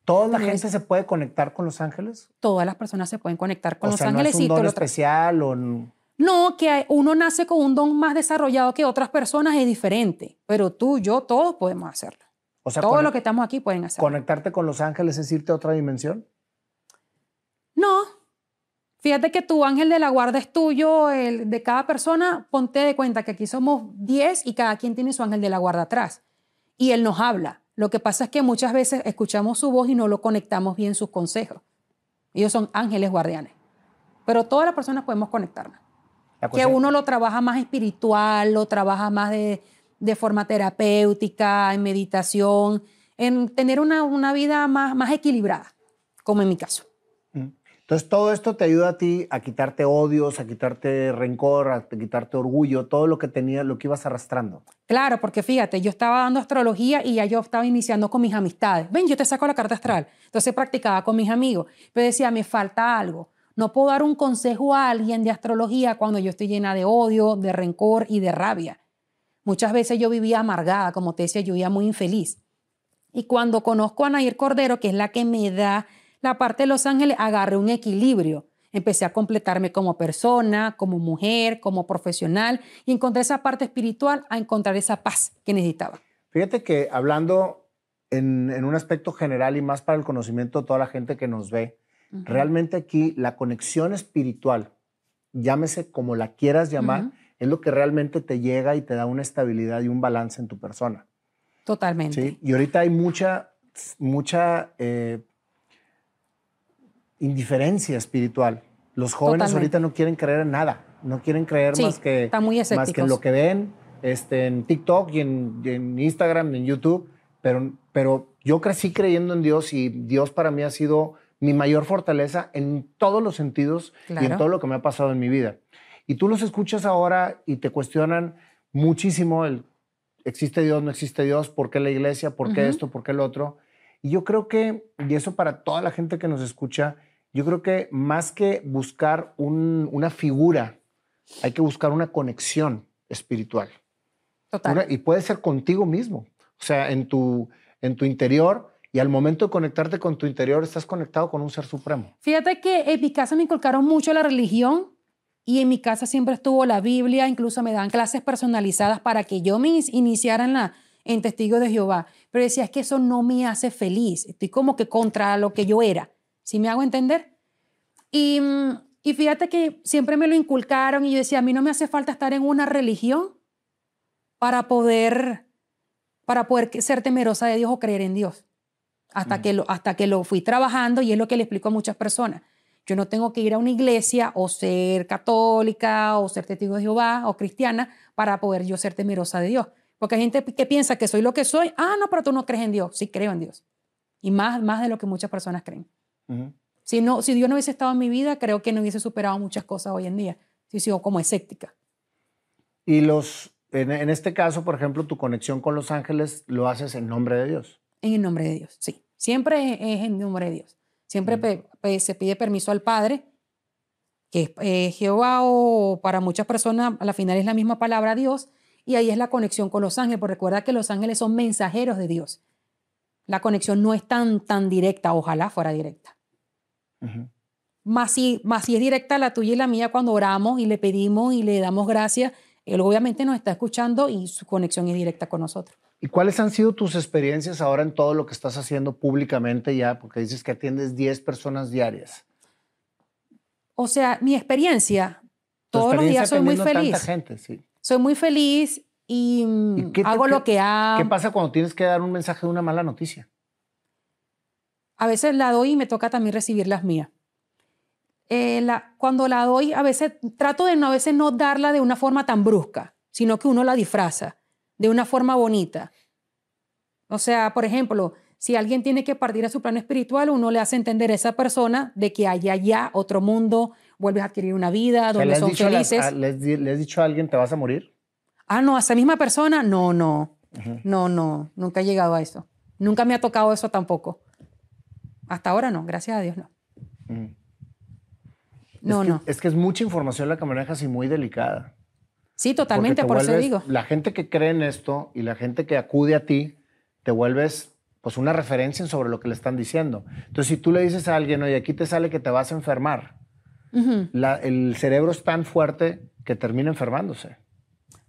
¿Toda la gente se puede conectar con Los Ángeles? Todas las personas se pueden conectar con o Los sea, Ángeles. ¿no es un don especial o no? No, que uno nace con un don más desarrollado que otras personas es diferente, pero tú, yo, todos podemos hacerlo. O sea, todos los que estamos aquí pueden hacerlo. ¿Conectarte con Los Ángeles es irte a otra dimensión? No. Fíjate que tu ángel de la guarda es tuyo, el de cada persona. Ponte de cuenta que aquí somos 10 y cada quien tiene su ángel de la guarda atrás. Y él nos habla. Lo que pasa es que muchas veces escuchamos su voz y no lo conectamos bien sus consejos. Ellos son ángeles guardianes. Pero todas las personas podemos conectarnos. Que uno lo trabaja más espiritual, lo trabaja más de, forma terapéutica, en meditación, en tener una, una vida más, más equilibrada, como en mi caso. Entonces, todo esto te ayuda a ti a quitarte odios, a quitarte rencor, a quitarte orgullo, todo lo que tenías, lo que ibas arrastrando. Claro, porque fíjate, yo estaba dando astrología y ya yo estaba iniciando con mis amistades. Ven, yo te saco la carta astral. Entonces practicaba con mis amigos. Pero decía, me falta algo. No puedo dar un consejo a alguien de astrología cuando yo estoy llena de odio, de rencor y de rabia. Muchas veces yo vivía amargada, como te decía, yo vivía muy infeliz. Y cuando conozco a Nair Cordero, que es la que me da la parte de Los Ángeles, agarré un equilibrio. Empecé a completarme como persona, como mujer, como profesional y encontré esa parte espiritual a encontrar esa paz que necesitaba. Fíjate que hablando en, un aspecto general y más para el conocimiento de toda la gente que nos ve, realmente aquí la conexión espiritual, llámese como la quieras llamar, es lo que realmente te llega y te da una estabilidad y un balance en tu persona. Totalmente. ¿Sí? Y ahorita hay mucha, mucha eh, indiferencia espiritual. Los jóvenes ahorita no quieren creer en nada, no quieren creer más, que, más que lo que ven este, en TikTok y en, en, Instagram, en YouTube, pero, pero yo crecí creyendo en Dios y Dios para mí ha sido mi mayor fortaleza en todos los sentidos y en todo lo que me ha pasado en mi vida. Y tú los escuchas ahora y te cuestionan muchísimo el, ¿existe Dios, no existe Dios? ¿Por qué la iglesia? ¿Por qué esto? ¿Por qué el otro? Y yo creo que, y eso para toda la gente que nos escucha, yo creo que más que buscar una figura, hay que buscar una conexión espiritual. Total. y puede ser contigo mismo, o sea, en tu, en tu interior. Y al momento de conectarte con tu interior, estás conectado con un ser supremo. Fíjate que en mi casa me inculcaron mucho la religión y en mi casa siempre estuvo la Biblia, incluso me dan clases personalizadas para que yo me iniciara en, la, en Testigo de Jehová. Pero decía, es que eso no me hace feliz, estoy como que contra lo que yo era. ¿Sí me hago entender? Y, y fíjate que siempre me lo inculcaron y yo decía, a mí no me hace falta estar en una religión para poder, para poder ser temerosa de Dios o creer en Dios. Hasta, mm. que lo, hasta que lo fui trabajando y es lo que le explico a muchas personas. Yo no tengo que ir a una iglesia o ser católica o ser testigo de Jehová o cristiana para poder yo ser temerosa de Dios. Porque hay gente que piensa que soy lo que soy. Ah, no, pero tú no crees en Dios. Sí, creo en Dios. Y más, más de lo que muchas personas creen. Si, no, si Dios no hubiese estado en mi vida, creo que no hubiese superado muchas cosas hoy en día. Si sigo como escéptica. Y los, en, este caso, por ejemplo, tu conexión con los ángeles lo haces en nombre de Dios. En el nombre de Dios, sí. Siempre es en nombre de Dios. Siempre se pide permiso al Padre, que es eh, Jehová o para muchas personas a la final es la misma palabra Dios, y ahí es la conexión con los ángeles, porque recuerda que los ángeles son mensajeros de Dios. La conexión no es tan, tan directa, ojalá fuera directa. Más si, más si es directa la tuya y la mía cuando oramos y le pedimos y le damos gracias, él obviamente nos está escuchando y su conexión es directa con nosotros. ¿Y cuáles han sido tus experiencias ahora en todo lo que estás haciendo públicamente ya? Porque dices que atiendes 10 personas diarias. O sea, mi experiencia, todos los días soy muy feliz. Tanta gente, sí. Soy muy feliz y, hago lo que hago. ¿Qué pasa cuando tienes que dar un mensaje de una mala noticia? A veces la doy y me toca también recibir las mías. Eh, la, cuando la doy, a veces trato de no, a veces no darla de una forma tan brusca, sino que uno la disfraza de una forma bonita. O sea, por ejemplo, si alguien tiene que partir a su plano espiritual, uno le hace entender a esa persona de que hay allá otro mundo, vuelves a adquirir una vida, donde son felices. ¿le, has, dicho a alguien, te vas a morir? Ah, no, a esa misma persona, no, no. No, no, nunca he llegado a eso. Nunca me ha tocado eso tampoco. Hasta ahora no, gracias a Dios no. No, no. Es que es mucha información la que manejas y muy delicada. Sí, totalmente, por eso digo. La gente que cree en esto y la gente que acude a ti, te vuelves pues una referencia sobre lo que le están diciendo. Entonces, si tú le dices a alguien, oye, aquí te sale que te vas a enfermar, el cerebro es tan fuerte que termina enfermándose.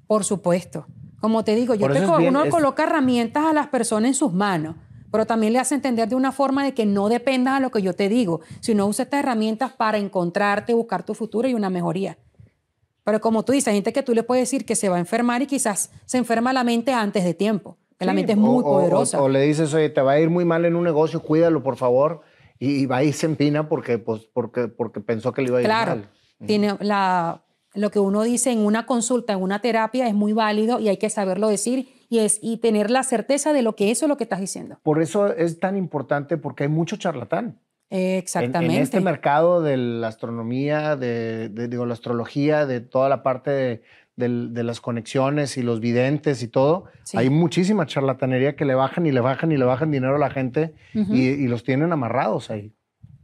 Por supuesto. Como te digo, yo te, uno coloca herramientas a las personas en sus manos, pero también le hace entender de una forma de que no dependas a lo que yo te digo, sino usa estas herramientas para encontrarte, buscar tu futuro y una mejoría. Pero como tú dices, hay gente que tú le puedes decir que se va a enfermar y quizás se enferma la mente antes de tiempo, que la mente es muy poderosa. O, le dices, oye, te va a ir muy mal en un negocio, cuídalo, por favor, y, va y se empina porque, pues, porque, porque pensó que le iba a ir mal. Claro, tiene la, lo que uno dice en una consulta, en una terapia, es muy válido y hay que saberlo decir y, es, y tener la certeza de lo que eso es lo que estás diciendo. Por eso es tan importante porque hay mucho charlatán. Exactamente. En, este mercado de la astronomía, de, digo, la astrología, de toda la parte de, las conexiones y los videntes y todo, hay muchísima charlatanería que le bajan y le bajan y le bajan dinero a la gente y, los tienen amarrados ahí.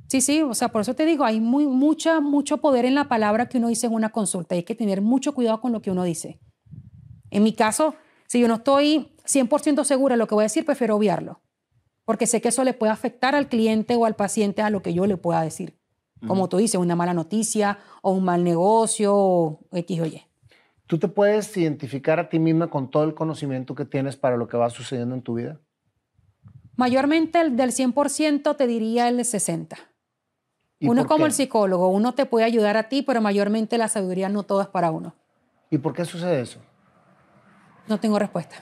Sí, sí, o sea, por eso te digo, hay muy, mucha, mucho poder en la palabra que uno dice en una consulta. Hay que tener mucho cuidado con lo que uno dice. En mi caso, si yo no estoy 100% segura de lo que voy a decir, prefiero obviarlo porque sé que eso le puede afectar al cliente o al paciente a lo que yo le pueda decir. Como tú dices, una mala noticia o un mal negocio o X o Y. ¿Tú te puedes identificar a ti misma con todo el conocimiento que tienes para lo que va sucediendo en tu vida? Mayormente el del 100% te diría el 60%. Uno es como el psicólogo, uno te puede ayudar a ti, pero mayormente la sabiduría no todo es para uno. ¿Y por qué sucede eso? No tengo respuesta.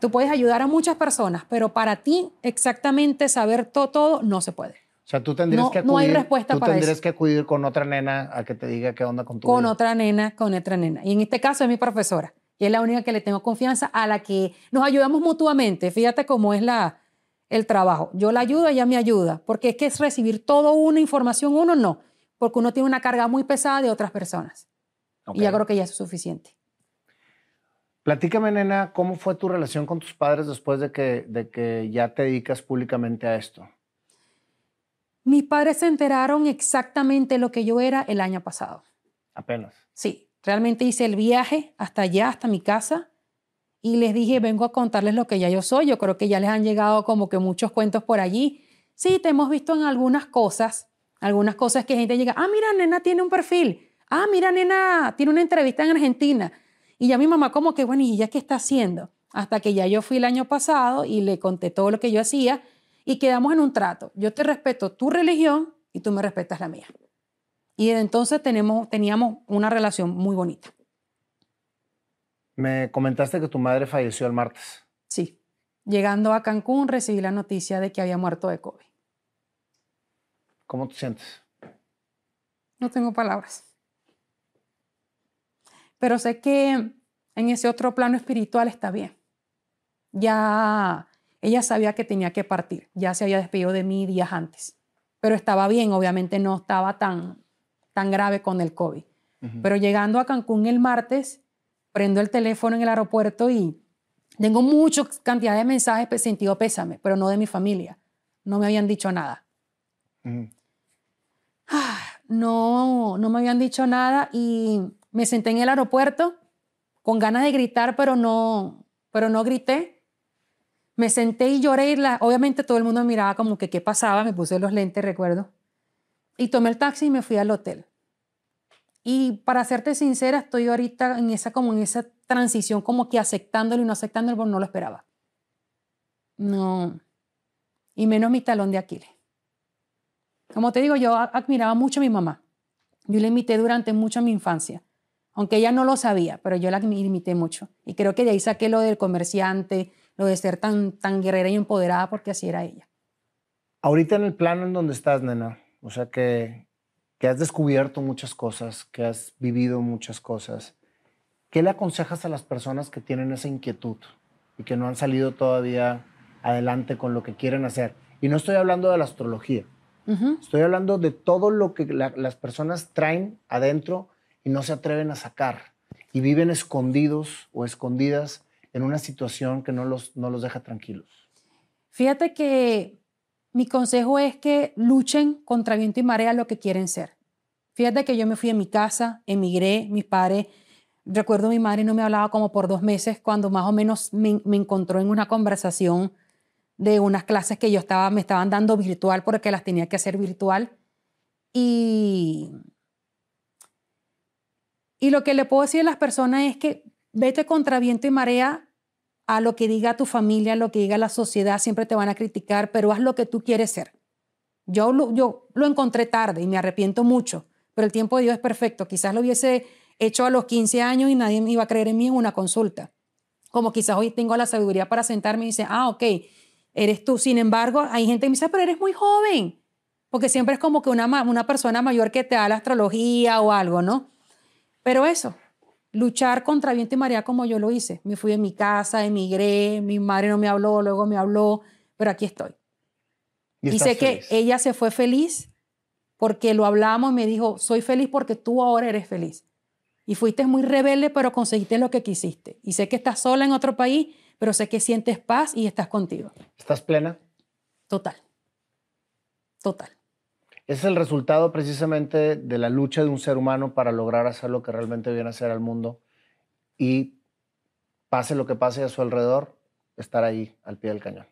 Tú puedes ayudar a muchas personas, pero para ti exactamente saber todo, todo no se puede. O sea, tú tendrías que acudir, no hay respuesta tú tendrías que acudir con otra nena a que te diga qué onda con tu Con otra nena, con otra nena. Y en este caso es mi profesora. Y es la única que le tengo confianza, a la que nos ayudamos mutuamente. Fíjate cómo es la, el trabajo. Yo la ayudo, ella me ayuda. Porque es que es recibir toda una información, uno no. Porque uno tiene una carga muy pesada de otras personas. Y ya creo que ya es suficiente. Platícame, nena, ¿cómo fue tu relación con tus padres después de que, de que ya te dedicas públicamente a esto? Mis padres se enteraron exactamente lo que yo era el año pasado. Apenas. Sí, realmente hice el viaje hasta allá, hasta mi casa, y les dije, vengo a contarles lo que ya yo soy. Yo creo que ya les han llegado como que muchos cuentos por allí. Sí, te hemos visto en algunas cosas, algunas cosas que gente llega, ah, mira, nena tiene un perfil. Ah, mira, nena tiene una entrevista en Argentina. Y ya mi mamá como que, bueno, ¿y ella qué está haciendo? Hasta que ya yo fui el año pasado y le conté todo lo que yo hacía y quedamos en un trato. Yo te respeto tu religión y tú me respetas la mía. Y entonces tenemos, teníamos una relación muy bonita. Me comentaste que tu madre falleció el martes. Sí. Llegando a Cancún recibí la noticia de que había muerto de COVID. ¿Cómo te sientes? No tengo palabras pero sé que en ese otro plano espiritual está bien. Ya ella sabía que tenía que partir, ya se había despedido de mí días antes, pero estaba bien, obviamente no estaba tan, tan grave con el COVID. Pero llegando a Cancún el martes, prendo el teléfono en el aeropuerto y tengo mucha cantidad de mensajes sentido pésame, pero no de mi familia. No me habían dicho nada. Ah, no, no me habían dicho nada y me senté en el aeropuerto con ganas de gritar, pero no, pero no grité. Me senté y lloré. la, obviamente todo el mundo me miraba como que qué pasaba. Me puse los lentes, recuerdo. Y tomé el taxi y me fui al hotel. Y para serte sincera, estoy ahorita en esa, como en esa transición, como que aceptándolo y no aceptándolo, porque no lo esperaba. No. Y menos mi talón de Aquiles. Como te digo, yo admiraba mucho a mi mamá. Yo la imité durante mucho mi infancia aunque ella no lo sabía, pero yo la imité mucho. Y creo que de ahí saqué lo del comerciante, lo de ser tan, tan guerrera y empoderada, porque así era ella. Ahorita en el plano en donde estás, nena, o sea que, que has descubierto muchas cosas, que has vivido muchas cosas, ¿qué le aconsejas a las personas que tienen esa inquietud y que no han salido todavía adelante con lo que quieren hacer? Y no estoy hablando de la astrología, estoy hablando de todo lo que las personas traen adentro y no se atreven a sacar. y viven escondidos o escondidas en una situación que no los, no los deja tranquilos? Fíjate que mi consejo es que luchen contra viento y marea lo que quieren ser. Fíjate que yo me fui a mi casa, emigré, mis padres, recuerdo mi madre no me hablaba como por dos meses cuando más o menos me, me encontró en una conversación de unas clases que yo estaba, me estaban dando virtual porque las tenía que hacer virtual. Y, y lo que le puedo decir a las personas es que vete contra viento y marea a lo que diga tu familia, a lo que diga la sociedad, siempre te van a criticar, pero haz lo que tú quieres ser. Yo lo, encontré tarde y me arrepiento mucho, pero el tiempo de Dios es perfecto. Quizás lo hubiese hecho a los 15 años y nadie me iba a creer en mí en una consulta. Como quizás hoy tengo la sabiduría para sentarme y decir, ah, ok, eres tú. Sin embargo, hay gente que me dice, pero eres muy joven. Porque siempre es como que una, una persona mayor que te da la astrología o algo, ¿no? Pero eso, luchar contra viento y marea como yo lo hice. Me fui de mi casa, emigré, mi madre no me habló, luego me habló, pero aquí estoy. Y, sé que ella se fue feliz porque lo hablamos y me dijo, soy feliz porque tú ahora eres feliz. Y fuiste muy rebelde, pero conseguiste lo que quisiste. Y sé que estás sola en otro país, pero sé que sientes paz y estás contigo. ¿Estás plena? Total. Total. Es el resultado precisamente de la lucha de un ser humano para lograr hacer lo que realmente viene a hacer al mundo y pase lo que pase a su alrededor, estar ahí al pie del cañón.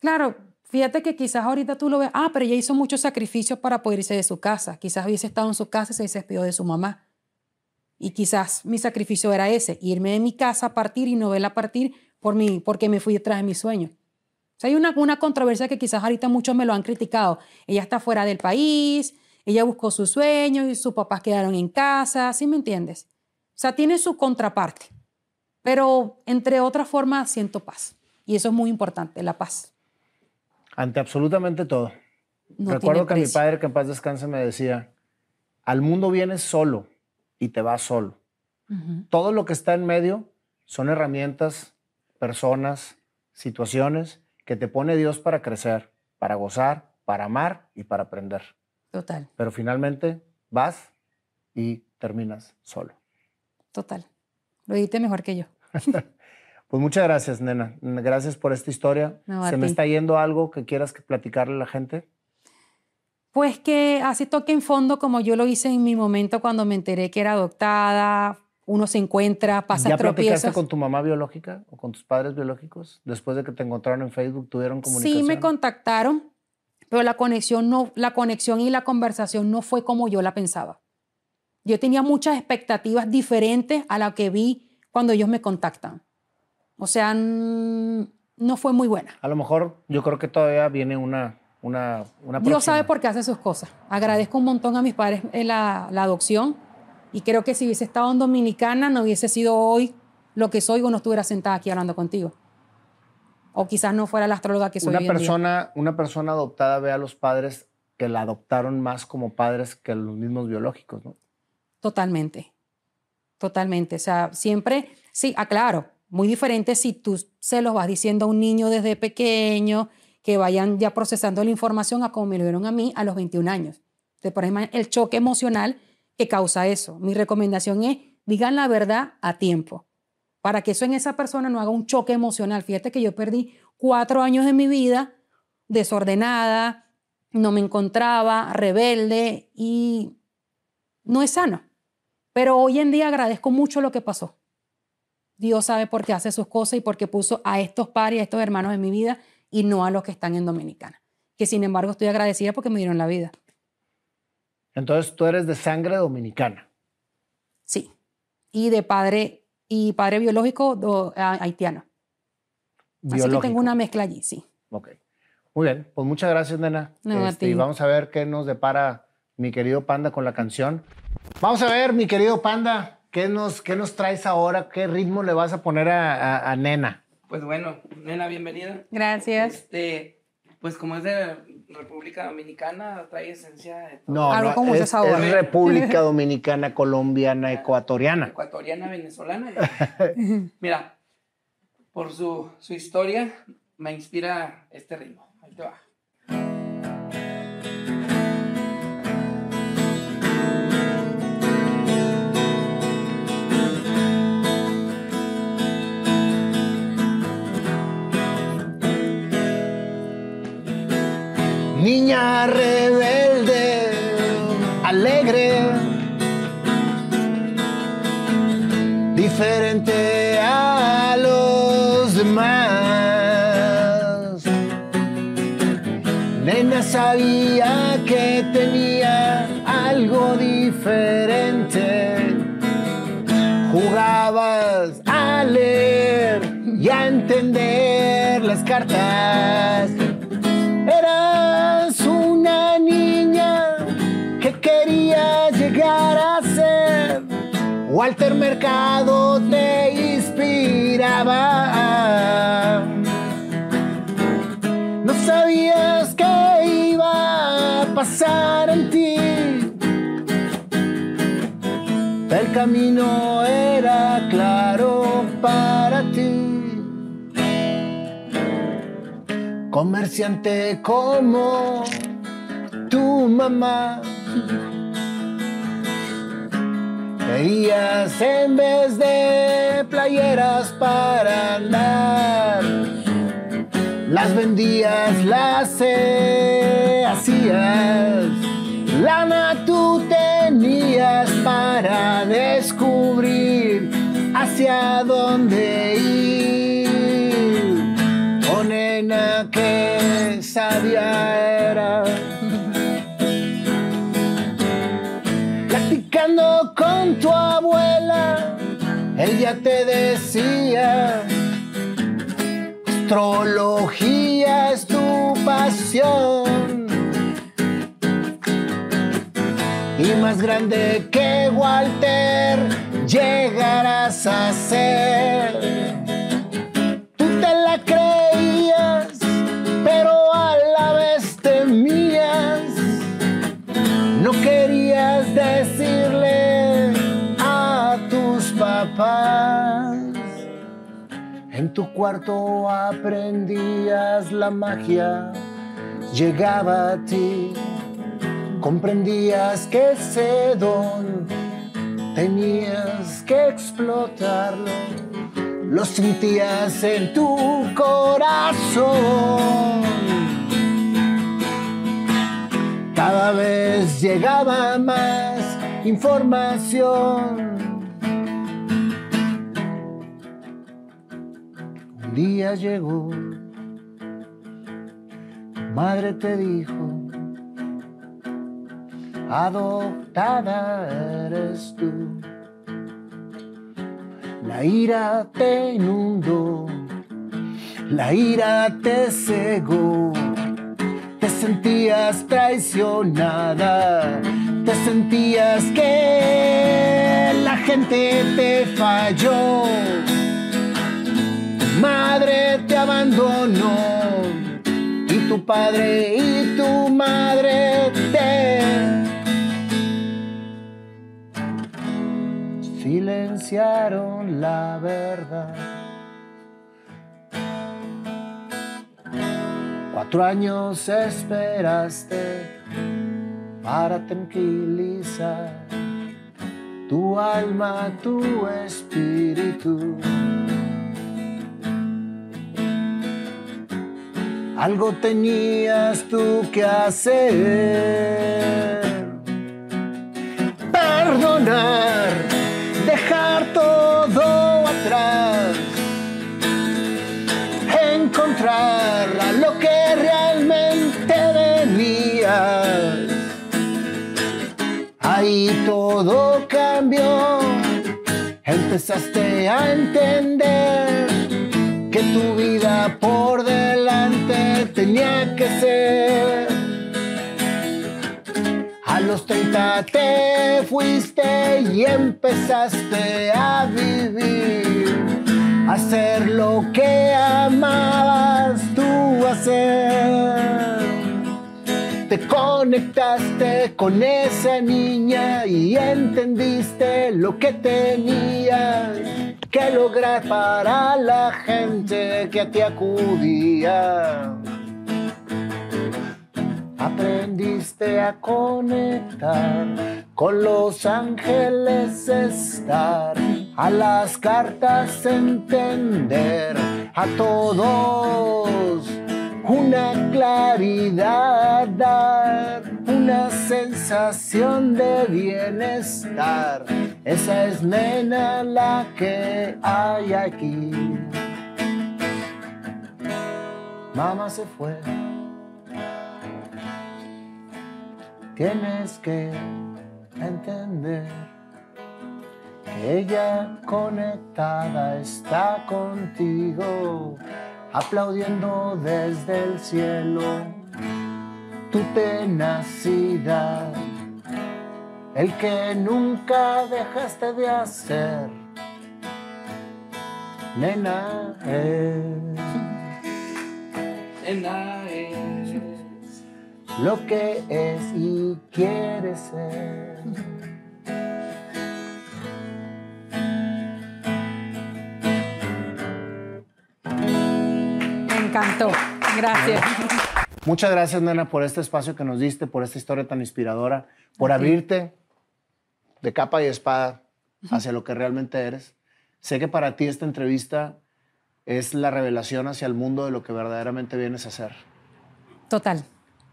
Claro, fíjate que quizás ahorita tú lo ves, ah, pero ella hizo muchos sacrificios para poder irse de su casa. Quizás hubiese estado en su casa y se despidió de su mamá. Y quizás mi sacrificio era ese, irme de mi casa a partir y no verla partir por mí, porque me fui detrás de mi sueño hay una, una controversia que quizás ahorita muchos me lo han criticado. Ella está fuera del país, ella buscó su sueño y sus papás quedaron en casa, ¿sí me entiendes? O sea, tiene su contraparte. Pero entre otras formas siento paz. Y eso es muy importante, la paz. Ante absolutamente todo. Recuerdo que mi padre, que en paz descanse, me decía, al mundo vienes solo y te vas solo. Todo lo que está en medio son herramientas, personas, situaciones que te pone Dios para crecer, para gozar, para amar y para aprender. Total. Pero finalmente vas y terminas solo. Total. Lo dijiste mejor que yo. pues muchas gracias, nena. Gracias por esta historia. ¿Se me está yendo algo que quieras que platicarle a la gente? Pues que así toque en fondo como yo lo hice en mi momento cuando me enteré que era adoptada, uno se encuentra, pasa ¿Ya platicaste con tu mamá biológica o con tus padres biológicos? Después de que te encontraron en Facebook, ¿tuvieron comunicación? Sí, me contactaron, pero la conexión, no, la conexión y la conversación no fue como yo la pensaba. Yo tenía muchas expectativas diferentes a las que vi cuando ellos me contactan. O sea, no fue muy buena. A lo mejor yo creo que todavía viene una, una, una Dios sabe por qué hace sus cosas. Agradezco un montón a mis padres la, la adopción y creo que si hubiese estado en Dominicana no hubiese sido hoy lo que soy o no estuviera sentada aquí hablando contigo. O quizás no fuera la astróloga que soy una persona, Una persona adoptada ve a los padres que la adoptaron más como padres que los mismos biológicos, ¿no? Totalmente. Totalmente. O sea, siempre, sí, aclaro, muy diferente si tú se los vas diciendo a un niño desde pequeño, que vayan ya procesando la información a como me lo dieron a mí a los 21 años. Entonces, por ejemplo, el choque emocional que causa eso. Mi recomendación es, digan la verdad a tiempo, para que eso en esa persona no haga un choque emocional. Fíjate que yo perdí cuatro años de mi vida desordenada, no me encontraba, rebelde y no es sano. Pero hoy en día agradezco mucho lo que pasó. Dios sabe por qué hace sus cosas y por qué puso a estos padres, a estos hermanos en mi vida y no a los que están en Dominicana. Que sin embargo estoy agradecida porque me dieron la vida. Entonces tú eres de sangre dominicana. Sí. Y de padre, y padre biológico haitiano. Así que tengo una mezcla allí, sí. Ok. Muy bien, pues muchas gracias, nena. Este, y vamos a ver qué nos depara mi querido Panda con la canción. Vamos a ver, mi querido Panda, ¿qué nos, qué nos traes ahora? ¿Qué ritmo le vas a poner a, a Nena? Pues bueno, Nena, bienvenida. Gracias. Este, pues como es de República Dominicana, trae esencia de todo. No, Algo como es, es República Dominicana, colombiana, ecuatoriana. Ecuatoriana, venezolana. Mira, por su, su historia me inspira este ritmo. Ahí te va. Niña rebelde, alegre, diferente a los demás. Nena sabía que tenía algo diferente. Walter Mercado te inspiraba. No sabías qué iba a pasar en ti. El camino era claro para ti. Comerciante como tu mamá. Veías en vez de playeras para andar. Las vendías, las hacías. Lana tú tenías para descubrir hacia dónde ir. Oh nena, que sabia te decía, astrología es tu pasión. Y más grande que Walter llegarás a ser. Tú te la creías, pero a la vez temías. No querías decirle En tu cuarto aprendías la magia, llegaba a ti. Comprendías que ese don tenías que explotarlo. Lo sentías en tu corazón. Cada vez llegaba más información. Un día llegó, tu madre te dijo, adoptada eres tú. La ira te inundó, la ira te cegó. Te sentías traicionada, te sentías que la gente te falló, madre te abandonó y tu padre y tu madre te silenciaron la verdad. Cuatro años esperaste para tranquilizar tu alma, tu espíritu. Algo tenías tú que hacer. Perdonar, dejar todo atrás encontrar a lo que realmente venías. Ahí todo cambió, empezaste a entender que tu vida por A los 30 te fuiste y empezaste a vivir hacer lo que amabas tú hacer. Te conectaste con esa niña y entendiste lo que tenías que lograr para la gente que a ti acudía. Aprendiste a conectar con los ángeles estar, a las cartas entender, a todos una claridad, dar una sensación de bienestar. Esa es nena la que hay aquí. Mamá se fue. Tienes que entender que ella conectada está contigo aplaudiendo desde el cielo tu tenacidad, el que nunca dejaste de hacer, nena es. Nena. Lo que es y quiere ser. encantó. Gracias. Muchas gracias, nena, por este espacio que nos diste, por esta historia tan inspiradora, por abrirte de capa y espada hacia lo que realmente eres. Sé que para ti esta entrevista es la revelación hacia el mundo de lo que verdaderamente vienes a hacer. Total.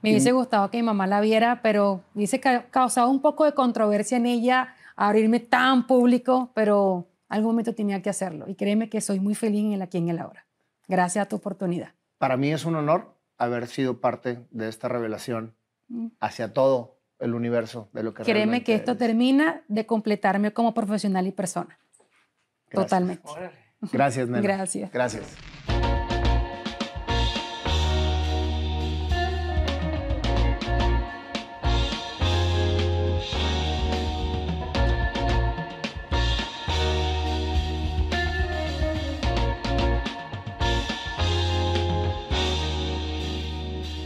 Me hubiese gustado que mi mamá la viera, pero hubiese causado un poco de controversia en ella abrirme tan público, pero algún momento tenía que hacerlo. Y créeme que soy muy feliz en el aquí en el ahora. Gracias a tu oportunidad. Para mí es un honor haber sido parte de esta revelación mm. hacia todo el universo de lo que Créeme que esto termina de completarme como profesional y persona. Totalmente. Gracias, Nena. Gracias. Gracias.